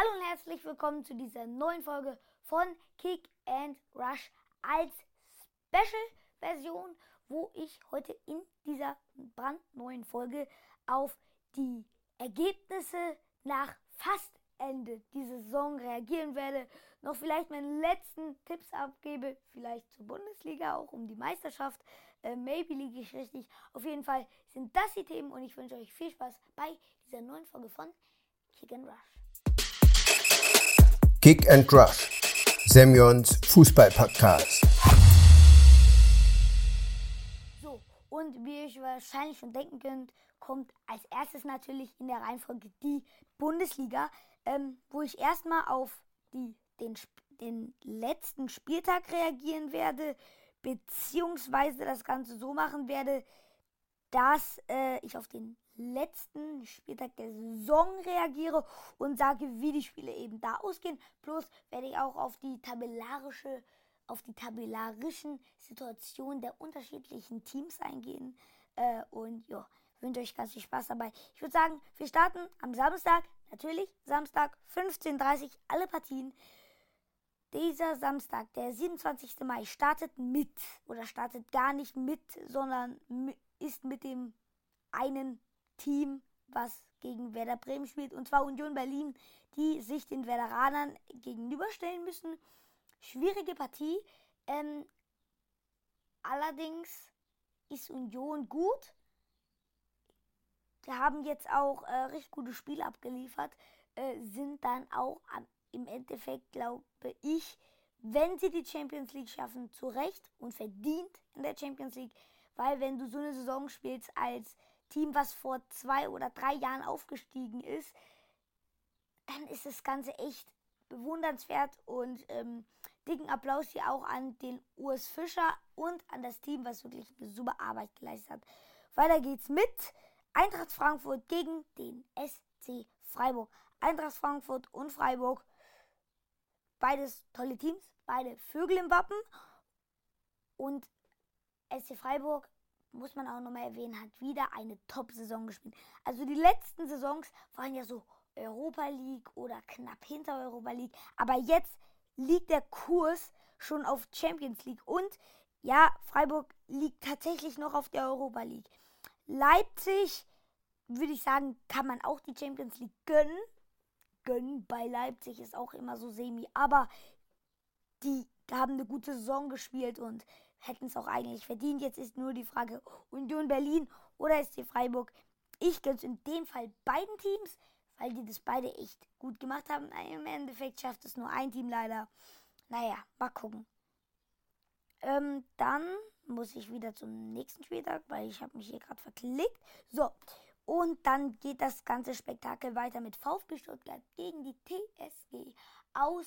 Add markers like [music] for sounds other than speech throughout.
Hallo und herzlich willkommen zu dieser neuen Folge von Kick and Rush als Special-Version, wo ich heute in dieser brandneuen Folge auf die Ergebnisse nach fast Ende dieser Saison reagieren werde. Noch vielleicht meine letzten Tipps abgebe, vielleicht zur Bundesliga, auch um die Meisterschaft. Äh, maybe liege ich richtig. Auf jeden Fall sind das die Themen und ich wünsche euch viel Spaß bei dieser neuen Folge von Kick and Rush. Kick and Rush, Semyons Fußball-Podcast. So, und wie ihr euch wahrscheinlich schon denken könnt, kommt als erstes natürlich in der Reihenfolge die Bundesliga, ähm, wo ich erstmal auf die, den, den letzten Spieltag reagieren werde, beziehungsweise das Ganze so machen werde, dass äh, ich auf den letzten Spieltag der Saison reagiere und sage, wie die Spiele eben da ausgehen. Plus werde ich auch auf die tabellarische, auf die tabellarischen Situationen der unterschiedlichen Teams eingehen. Äh, und ja, wünsche euch ganz viel Spaß dabei. Ich würde sagen, wir starten am Samstag, natürlich Samstag 15.30 Uhr, alle Partien. Dieser Samstag, der 27. Mai, startet mit oder startet gar nicht mit, sondern ist mit dem einen Team, was gegen Werder Bremen spielt, und zwar Union Berlin, die sich den Werderanern gegenüberstellen müssen. Schwierige Partie. Ähm, allerdings ist Union gut. Die haben jetzt auch äh, recht gute Spiele abgeliefert, äh, sind dann auch am, im Endeffekt, glaube ich, wenn sie die Champions League schaffen, zu Recht und verdient in der Champions League, weil wenn du so eine Saison spielst als Team, was vor zwei oder drei Jahren aufgestiegen ist, dann ist das Ganze echt bewundernswert und ähm, dicken Applaus hier auch an den Urs Fischer und an das Team, was wirklich eine super Arbeit geleistet hat. Weiter geht's mit Eintracht Frankfurt gegen den SC Freiburg. Eintracht Frankfurt und Freiburg, beides tolle Teams, beide Vögel im Wappen. Und SC Freiburg muss man auch nochmal erwähnen, hat wieder eine Top-Saison gespielt. Also die letzten Saisons waren ja so Europa League oder knapp hinter Europa League. Aber jetzt liegt der Kurs schon auf Champions League. Und ja, Freiburg liegt tatsächlich noch auf der Europa League. Leipzig, würde ich sagen, kann man auch die Champions League gönnen. Gönnen bei Leipzig ist auch immer so semi. Aber die haben eine gute Saison gespielt und hätten es auch eigentlich verdient. Jetzt ist nur die Frage Union Berlin oder SC Freiburg. Ich gönne es in dem Fall beiden Teams, weil die das beide echt gut gemacht haben. Im Endeffekt schafft es nur ein Team leider. Naja, mal gucken. Ähm, dann muss ich wieder zum nächsten Spieltag, weil ich habe mich hier gerade verklickt. So, und dann geht das ganze Spektakel weiter mit VfB Stuttgart gegen die TSG aus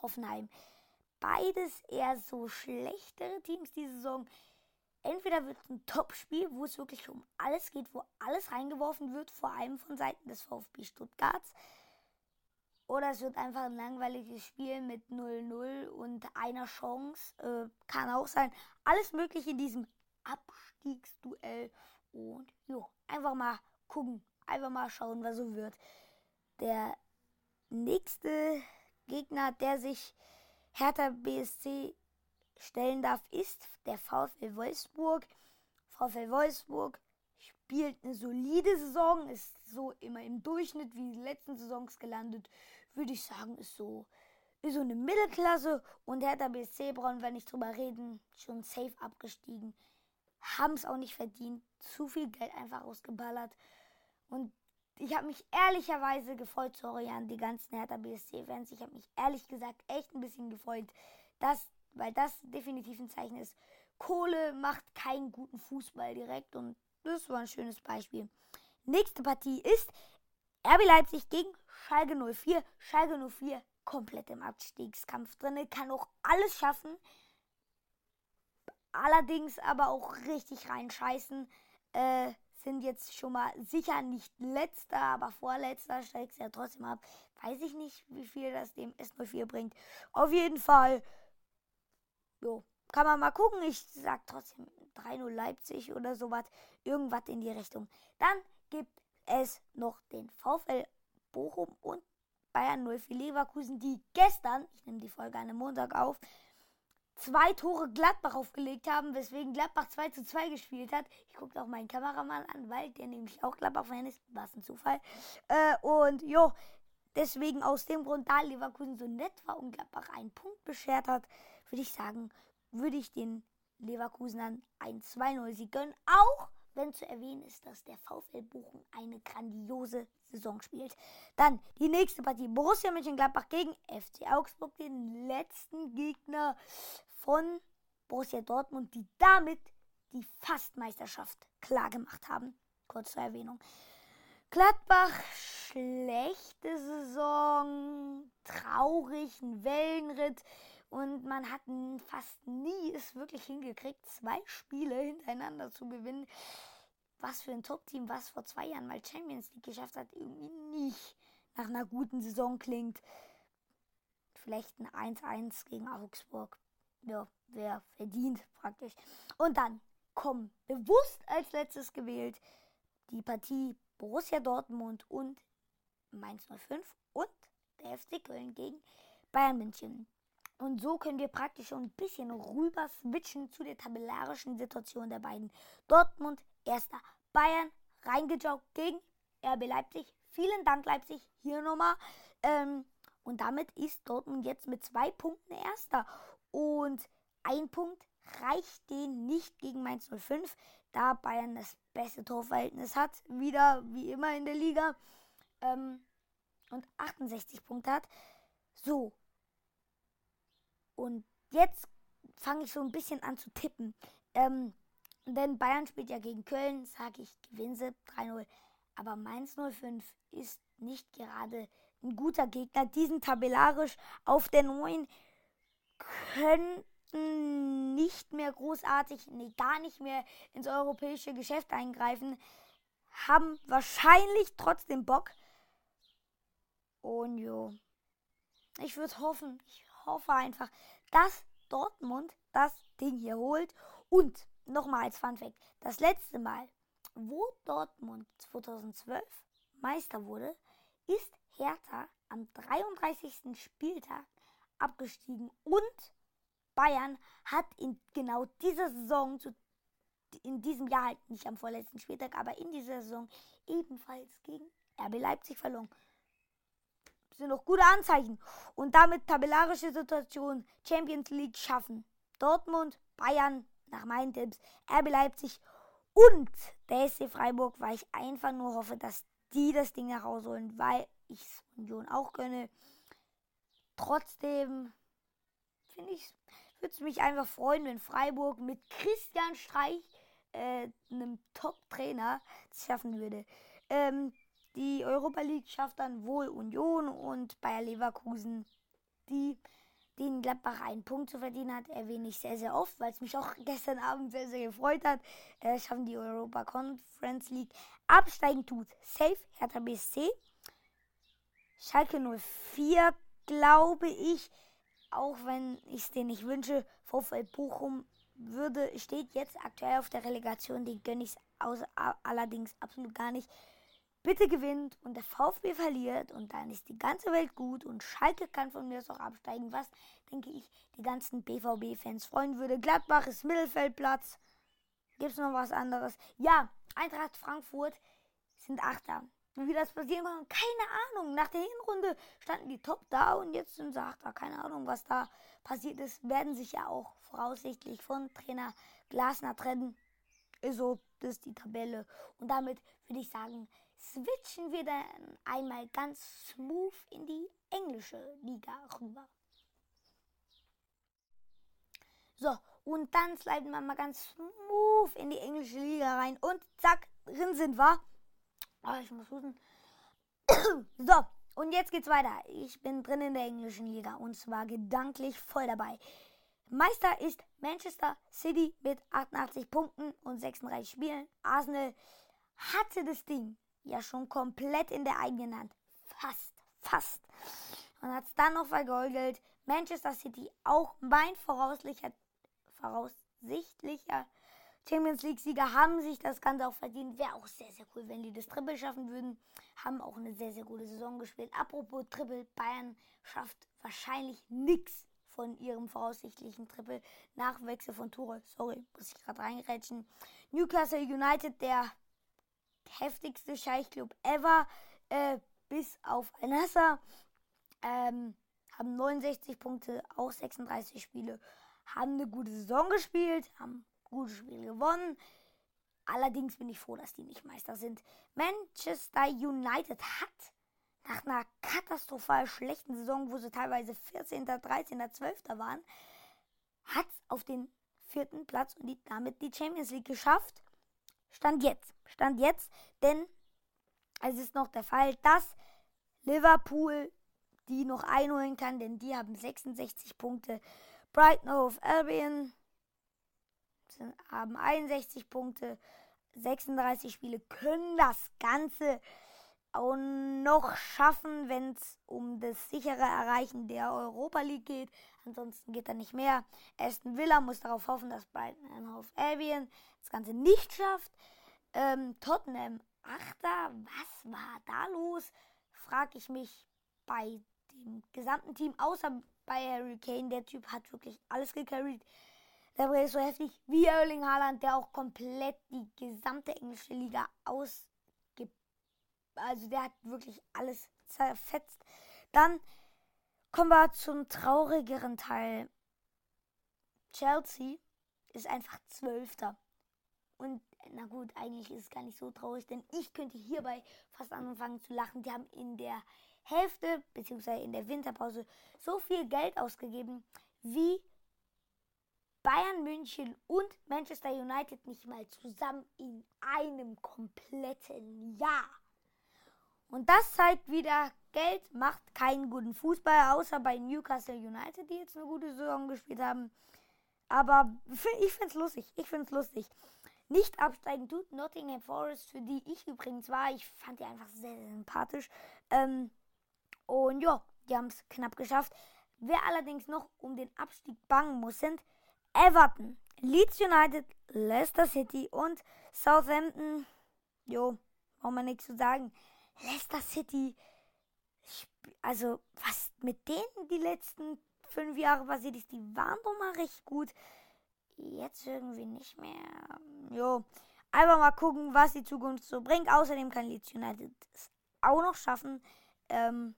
Hoffenheim beides eher so schlechtere Teams diese Saison. Entweder wird es ein Top-Spiel, wo es wirklich um alles geht, wo alles reingeworfen wird, vor allem von Seiten des VfB Stuttgarts. Oder es wird einfach ein langweiliges Spiel mit 0-0 und einer Chance. Äh, kann auch sein. Alles mögliche in diesem Abstiegsduell. Und jo, einfach mal gucken. Einfach mal schauen, was so wird. Der nächste Gegner, der sich Hertha BSC stellen darf, ist der VfL Wolfsburg. VfL Wolfsburg spielt eine solide Saison, ist so immer im Durchschnitt wie die letzten Saisons gelandet, würde ich sagen, ist so, ist so eine Mittelklasse. Und Hertha BSC brauchen wir nicht drüber reden, schon safe abgestiegen, haben es auch nicht verdient, zu viel Geld einfach ausgeballert. Und ich habe mich ehrlicherweise gefreut, sorry an die ganzen Hertha BSC-Fans. Ich habe mich ehrlich gesagt echt ein bisschen gefreut, dass, weil das definitiv ein Zeichen ist. Kohle macht keinen guten Fußball direkt und das war ein schönes Beispiel. Nächste Partie ist RB Leipzig gegen Schalke 04. Schalke 04 komplett im Abstiegskampf drin, kann auch alles schaffen. Allerdings aber auch richtig reinscheißen. Äh, sind jetzt schon mal sicher nicht letzter, aber vorletzter steigt ja trotzdem ab. Weiß ich nicht, wie viel das dem S04 bringt. Auf jeden Fall, jo, kann man mal gucken. Ich sag trotzdem 3-0 Leipzig oder sowas. Irgendwas in die Richtung. Dann gibt es noch den VfL Bochum und Bayern 0 für Leverkusen, die gestern, ich nehme die Folge an einem Montag auf, zwei Tore Gladbach aufgelegt haben, weswegen Gladbach 2 zu 2 gespielt hat. Ich gucke auch meinen Kameramann an, weil der nämlich auch Gladbach-Fan ist. Was ein Zufall. Äh, und jo, deswegen aus dem Grund, da Leverkusen so nett war und Gladbach einen Punkt beschert hat, würde ich sagen, würde ich den Leverkusenern ein 2-0 gönnen. Auch wenn zu erwähnen ist, dass der VfL Bochum eine grandiose Saison spielt. Dann die nächste Partie. Borussia Mönchengladbach gegen FC Augsburg, den letzten Gegner von Borussia Dortmund, die damit die Fastmeisterschaft klar gemacht haben. Kurz zur Erwähnung. Gladbach, schlechte Saison, traurig, ein Wellenritt und man hat fast nie es wirklich hingekriegt, zwei Spiele [laughs] hintereinander zu gewinnen. Was für ein Top-Team, was vor zwei Jahren mal Champions League geschafft hat, irgendwie nicht nach einer guten Saison klingt. Vielleicht ein 1-1 gegen Augsburg. Ja, wer verdient praktisch. Und dann kommen bewusst als letztes gewählt die Partie Borussia Dortmund und Mainz 05 und der FC Köln gegen Bayern München. Und so können wir praktisch schon ein bisschen rüber switchen zu der tabellarischen Situation der beiden. Dortmund erster, Bayern reingejoggt gegen RB Leipzig. Vielen Dank Leipzig, hier nochmal. Ähm, und damit ist Dortmund jetzt mit zwei Punkten erster. Und ein Punkt reicht den nicht gegen Mainz 05, da Bayern das beste Torverhältnis hat, wieder wie immer in der Liga. Ähm, und 68 Punkte hat. So, und jetzt fange ich so ein bisschen an zu tippen. Ähm, denn Bayern spielt ja gegen Köln, sage ich, gewinnen sie 3-0. Aber Mainz 05 ist nicht gerade ein guter Gegner. Diesen tabellarisch auf der 9 könnten nicht mehr großartig, nee, gar nicht mehr ins europäische Geschäft eingreifen. Haben wahrscheinlich trotzdem Bock. Und jo. Ich würde hoffen, ich hoffe einfach, dass Dortmund das Ding hier holt. Und nochmal als Fun Fact: Das letzte Mal, wo Dortmund 2012 Meister wurde, ist Hertha am 33. Spieltag abgestiegen und Bayern hat in genau dieser Saison, in diesem Jahr halt nicht am vorletzten Spieltag, aber in dieser Saison ebenfalls gegen RB Leipzig verloren sind noch gute Anzeichen. Und damit tabellarische Situation Champions League schaffen. Dortmund, Bayern, nach meinen Tipps, RB Leipzig und der SC Freiburg, weil ich einfach nur hoffe, dass die das Ding herausholen, weil ich es Union auch gönne. Trotzdem finde ich, würde es mich einfach freuen, wenn Freiburg mit Christian Streich, äh, einem Top-Trainer, es schaffen würde. Ähm, die Europa League schafft dann wohl Union und Bayer Leverkusen, die den Gladbach einen Punkt zu verdienen hat, erwähne ich sehr, sehr oft, weil es mich auch [laughs] gestern Abend sehr, sehr gefreut hat. Äh, schaffen die Europa Conference League. Absteigen tut Safe, Hertha BSC. Schalke 04, glaube ich, auch wenn ich es denen nicht wünsche, VfL Bochum würde, steht jetzt aktuell auf der Relegation, den gönne ich allerdings absolut gar nicht bitte gewinnt und der VfB verliert und dann ist die ganze Welt gut und Schalke kann von mir aus auch absteigen, was, denke ich, die ganzen BVB-Fans freuen würde. Gladbach ist Mittelfeldplatz. Gibt es noch was anderes? Ja, Eintracht Frankfurt sind Achter. Wie das passieren kann, keine Ahnung. Nach der Hinrunde standen die top da und jetzt sind sie Achter. Keine Ahnung, was da passiert ist. Werden sich ja auch voraussichtlich von Trainer Glasner trennen. Also, das ist die Tabelle. Und damit würde ich sagen, switchen wir dann einmal ganz smooth in die englische Liga rüber. So, und dann sliden wir mal ganz smooth in die englische Liga rein und zack, drin sind wir. Oh, ich muss husten. [clears throat] so, und jetzt geht's weiter. Ich bin drin in der englischen Liga und zwar gedanklich voll dabei. Meister ist Manchester City mit 88 Punkten und 36 Spielen. Arsenal hatte das Ding ja schon komplett in der eigenen Hand. Fast, fast. Und hat es dann noch vergoldet. Manchester City auch mein voraussichtlicher, voraussichtlicher Champions League-Sieger haben sich das Ganze auch verdient. Wäre auch sehr, sehr cool, wenn die das Triple schaffen würden. Haben auch eine sehr, sehr gute Saison gespielt. Apropos Triple, Bayern schafft wahrscheinlich nichts von ihrem voraussichtlichen Triple nach Wechsel von Tore. Sorry, muss ich gerade reingerätschen. Newcastle United, der heftigste Scheichclub ever, äh, bis auf Al-Nassr, ähm, haben 69 Punkte, auch 36 Spiele, haben eine gute Saison gespielt, haben gute Spiele gewonnen. Allerdings bin ich froh, dass die nicht Meister sind. Manchester United hat nach einer katastrophal schlechten Saison, wo sie teilweise 14., 13., 12. waren, hat auf den vierten Platz und die, damit die Champions League geschafft. Stand jetzt. Stand jetzt, denn es ist noch der Fall, dass Liverpool die noch einholen kann, denn die haben 66 Punkte. Brighton Hove Albion haben 61 Punkte, 36 Spiele, können das Ganze auch noch schaffen, wenn es um das sichere Erreichen der Europa League geht. Ansonsten geht da nicht mehr. Aston Villa muss darauf hoffen, dass Brighton Hove Albion das Ganze nicht schafft. Ähm, Tottenham Achter, was war da los? Frag ich mich bei dem gesamten Team, außer bei Harry Kane. Der Typ hat wirklich alles gecarried. Der ist so heftig wie Erling Haaland, der auch komplett die gesamte englische Liga ausgibt. Also der hat wirklich alles zerfetzt. Dann kommen wir zum traurigeren Teil. Chelsea ist einfach Zwölfter. Und na gut, eigentlich ist es gar nicht so traurig, denn ich könnte hierbei fast anfangen zu lachen. Die haben in der Hälfte, beziehungsweise in der Winterpause, so viel Geld ausgegeben, wie Bayern München und Manchester United nicht mal zusammen in einem kompletten Jahr. Und das zeigt wieder, Geld macht keinen guten Fußball, außer bei Newcastle United, die jetzt eine gute Saison gespielt haben. Aber ich finde es lustig. Ich finde es lustig. Nicht absteigen tut Nottingham Forest, für die ich übrigens war. Ich fand die einfach sehr, sehr sympathisch. Ähm, und ja, die haben es knapp geschafft. Wer allerdings noch um den Abstieg bangen muss, sind Everton, Leeds United, Leicester City und Southampton. Jo, braucht man nichts zu sagen. Leicester City, also was mit denen die letzten fünf Jahre passiert ist, die waren doch mal recht gut. Jetzt irgendwie nicht mehr. Jo, einfach mal gucken, was die Zukunft so bringt. Außerdem kann Leeds United es auch noch schaffen. Ähm,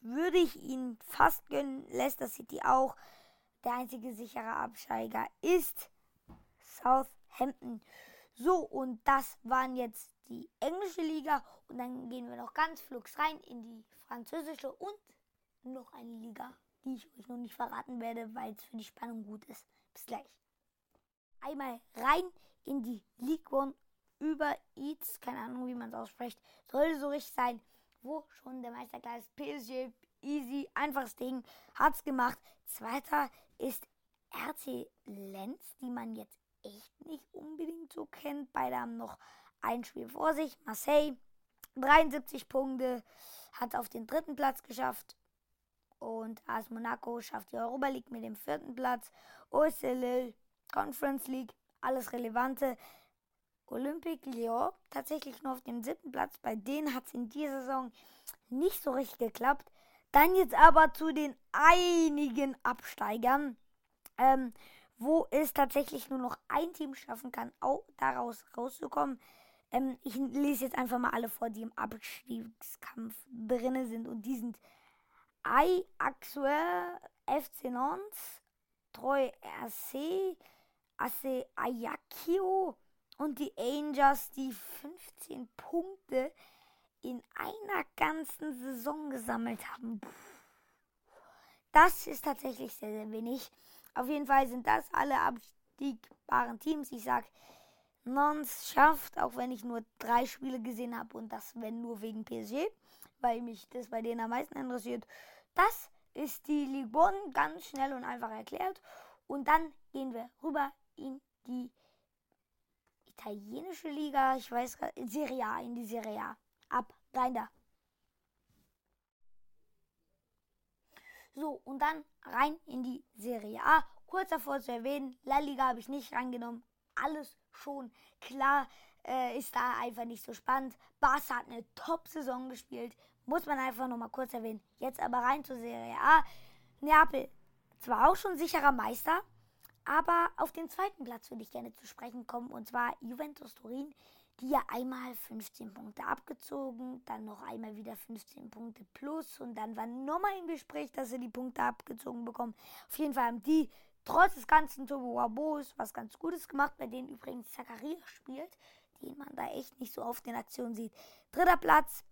würde ich ihn fast gönnen. Leicester City auch. Der einzige sichere Absteiger ist Southampton. So, und das waren jetzt die englische Liga. Und dann gehen wir noch ganz flugs rein in die französische und noch eine Liga, die ich euch noch nicht verraten werde, weil es für die Spannung gut ist. Bis gleich. Einmal rein in die League One über Eats, keine Ahnung, wie man es ausspricht. Sollte so richtig sein, wo schon der Meisterklar ist. PSG, easy, einfaches Ding, hat's gemacht. Zweiter ist RC Lenz, die man jetzt echt nicht unbedingt so kennt. Beide haben noch ein Spiel vor sich. Marseille, 73 Punkte, hat auf den dritten Platz geschafft. Und AS Monaco schafft die Europa League mit dem vierten Platz. OSL, Conference League, alles Relevante. Olympique Lyon tatsächlich nur auf dem siebten Platz. Bei denen hat es in dieser Saison nicht so richtig geklappt. Dann jetzt aber zu den einigen Absteigern, ähm, wo es tatsächlich nur noch ein Team schaffen kann, auch daraus rauszukommen. Ähm, ich lese jetzt einfach mal alle vor, die im Abstiegskampf drin sind. Und die sind Ajaxuer, FC Nantes, Treu RC, AC Ajaccio und die Angels, die 15 Punkte in einer ganzen Saison gesammelt haben. Das ist tatsächlich sehr, sehr wenig. Auf jeden Fall sind das alle abstiegbaren Teams. Ich sag, Nons schafft, auch wenn ich nur drei Spiele gesehen habe und das wenn nur wegen PSG, weil mich das bei denen am meisten interessiert. Das ist die Ligue ganz schnell und einfach erklärt. Und dann gehen wir rüber in die italienische Liga. Ich weiß gerade, Serie A, in die Serie A ab, rein da. So, und dann rein in die Serie A. kurz davor zu erwähnen, La Liga habe ich nicht reingenommen. Alles schon klar, äh, ist da einfach nicht so spannend. Barca hat eine Top-Saison gespielt, muss man einfach nochmal kurz erwähnen. Jetzt aber rein zur Serie A. Neapel, zwar auch schon sicherer Meister, aber auf den zweiten Platz würde ich gerne zu sprechen kommen, und zwar Juventus Turin, die ja einmal 15 Punkte abgezogen, dann noch einmal wieder 15 Punkte plus und dann war nochmal im Gespräch, dass sie die Punkte abgezogen bekommen. Auf jeden Fall haben die trotz des ganzen Turbo Wabos was ganz Gutes gemacht, bei denen übrigens Zakaria spielt, den man da echt nicht so oft in Aktion sieht. Dritter Platz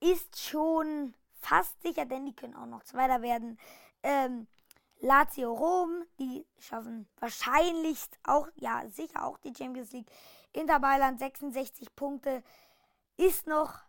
ist schon fast sicher, denn die können auch noch Zweiter werden. Ähm, Lazio Rom, die schaffen wahrscheinlich auch, ja, sicher auch die Champions League. Inter Mailand 66 Punkte, ist noch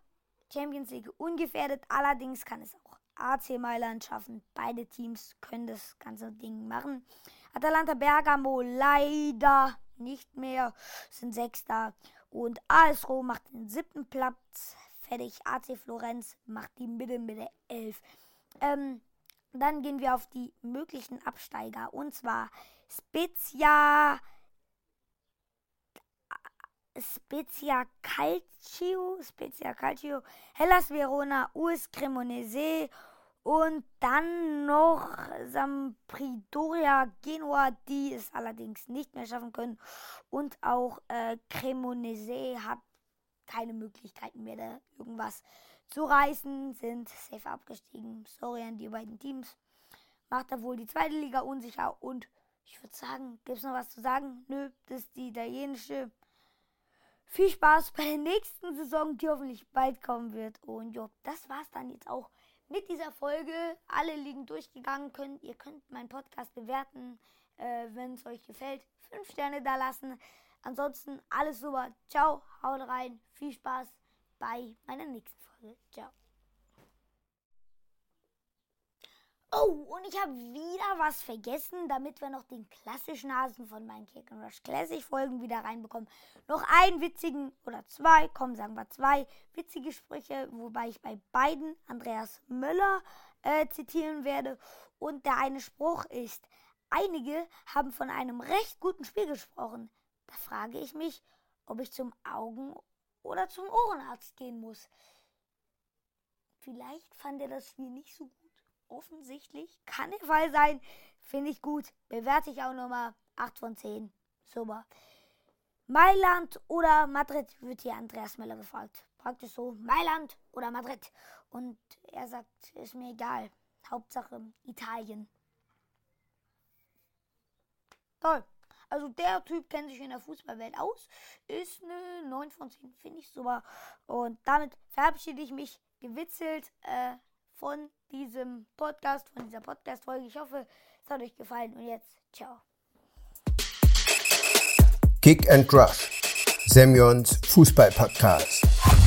Champions League ungefährdet, allerdings kann es auch AC Mailand schaffen. Beide Teams können das ganze Ding machen. Atalanta Bergamo leider nicht mehr, sind Sechster. Und AS Rom macht den siebten Platz fertig. AC Florenz macht die Mitte mit der 11. Ähm, dann gehen wir auf die möglichen Absteiger. Und zwar Spezia. Spezia Calcio, Spezia Calcio, Hellas Verona, US Cremonese und dann noch Sampdoria Genua, die es allerdings nicht mehr schaffen können. Und auch äh, Cremonese hat keine Möglichkeiten mehr, da irgendwas zu reißen, sind safe abgestiegen. Sorry an die beiden Teams. Macht da wohl die zweite Liga unsicher. Und ich würde sagen, gibt es noch was zu sagen? Nö, das ist die italienische. Viel Spaß bei der nächsten Saison, die hoffentlich bald kommen wird. Und jo, das war's dann jetzt auch mit dieser Folge. Alle liegen durchgegangen. Könnt, ihr könnt meinen Podcast bewerten, äh, wenn es euch gefällt. Fünf Sterne da lassen. Ansonsten alles super. Ciao, haut rein. Viel Spaß bei meiner nächsten Folge. Ciao. Oh, und ich habe wieder was vergessen, damit wir noch den klassischen Hasen von meinen Kick Rush Classic Folgen wieder reinbekommen. Noch einen witzigen oder zwei, komm, sagen wir zwei witzige Sprüche, wobei ich bei beiden Andreas Möller äh, zitieren werde. Und der eine Spruch ist, einige haben von einem recht guten Spiel gesprochen. Da frage ich mich, ob ich zum Augen- oder zum Ohrenarzt gehen muss. Vielleicht fand er das Spiel nicht so gut. Offensichtlich kann der Fall sein. Finde ich gut. Bewerte ich auch nochmal 8 von 10. Super. Mailand oder Madrid, wird hier Andreas Möller gefragt. Praktisch so, Mailand oder Madrid. Und er sagt, ist mir egal. Hauptsache Italien. Toll. Also der Typ kennt sich in der Fußballwelt aus. Ist eine 9 von 10, finde ich super. Und damit verabschiede ich mich gewitzelt äh, von diesem Podcast, von dieser Podcast-Folge. Ich hoffe, es hat euch gefallen. Und jetzt, ciao. Kick and Rush. Semyons Fußball-Podcast.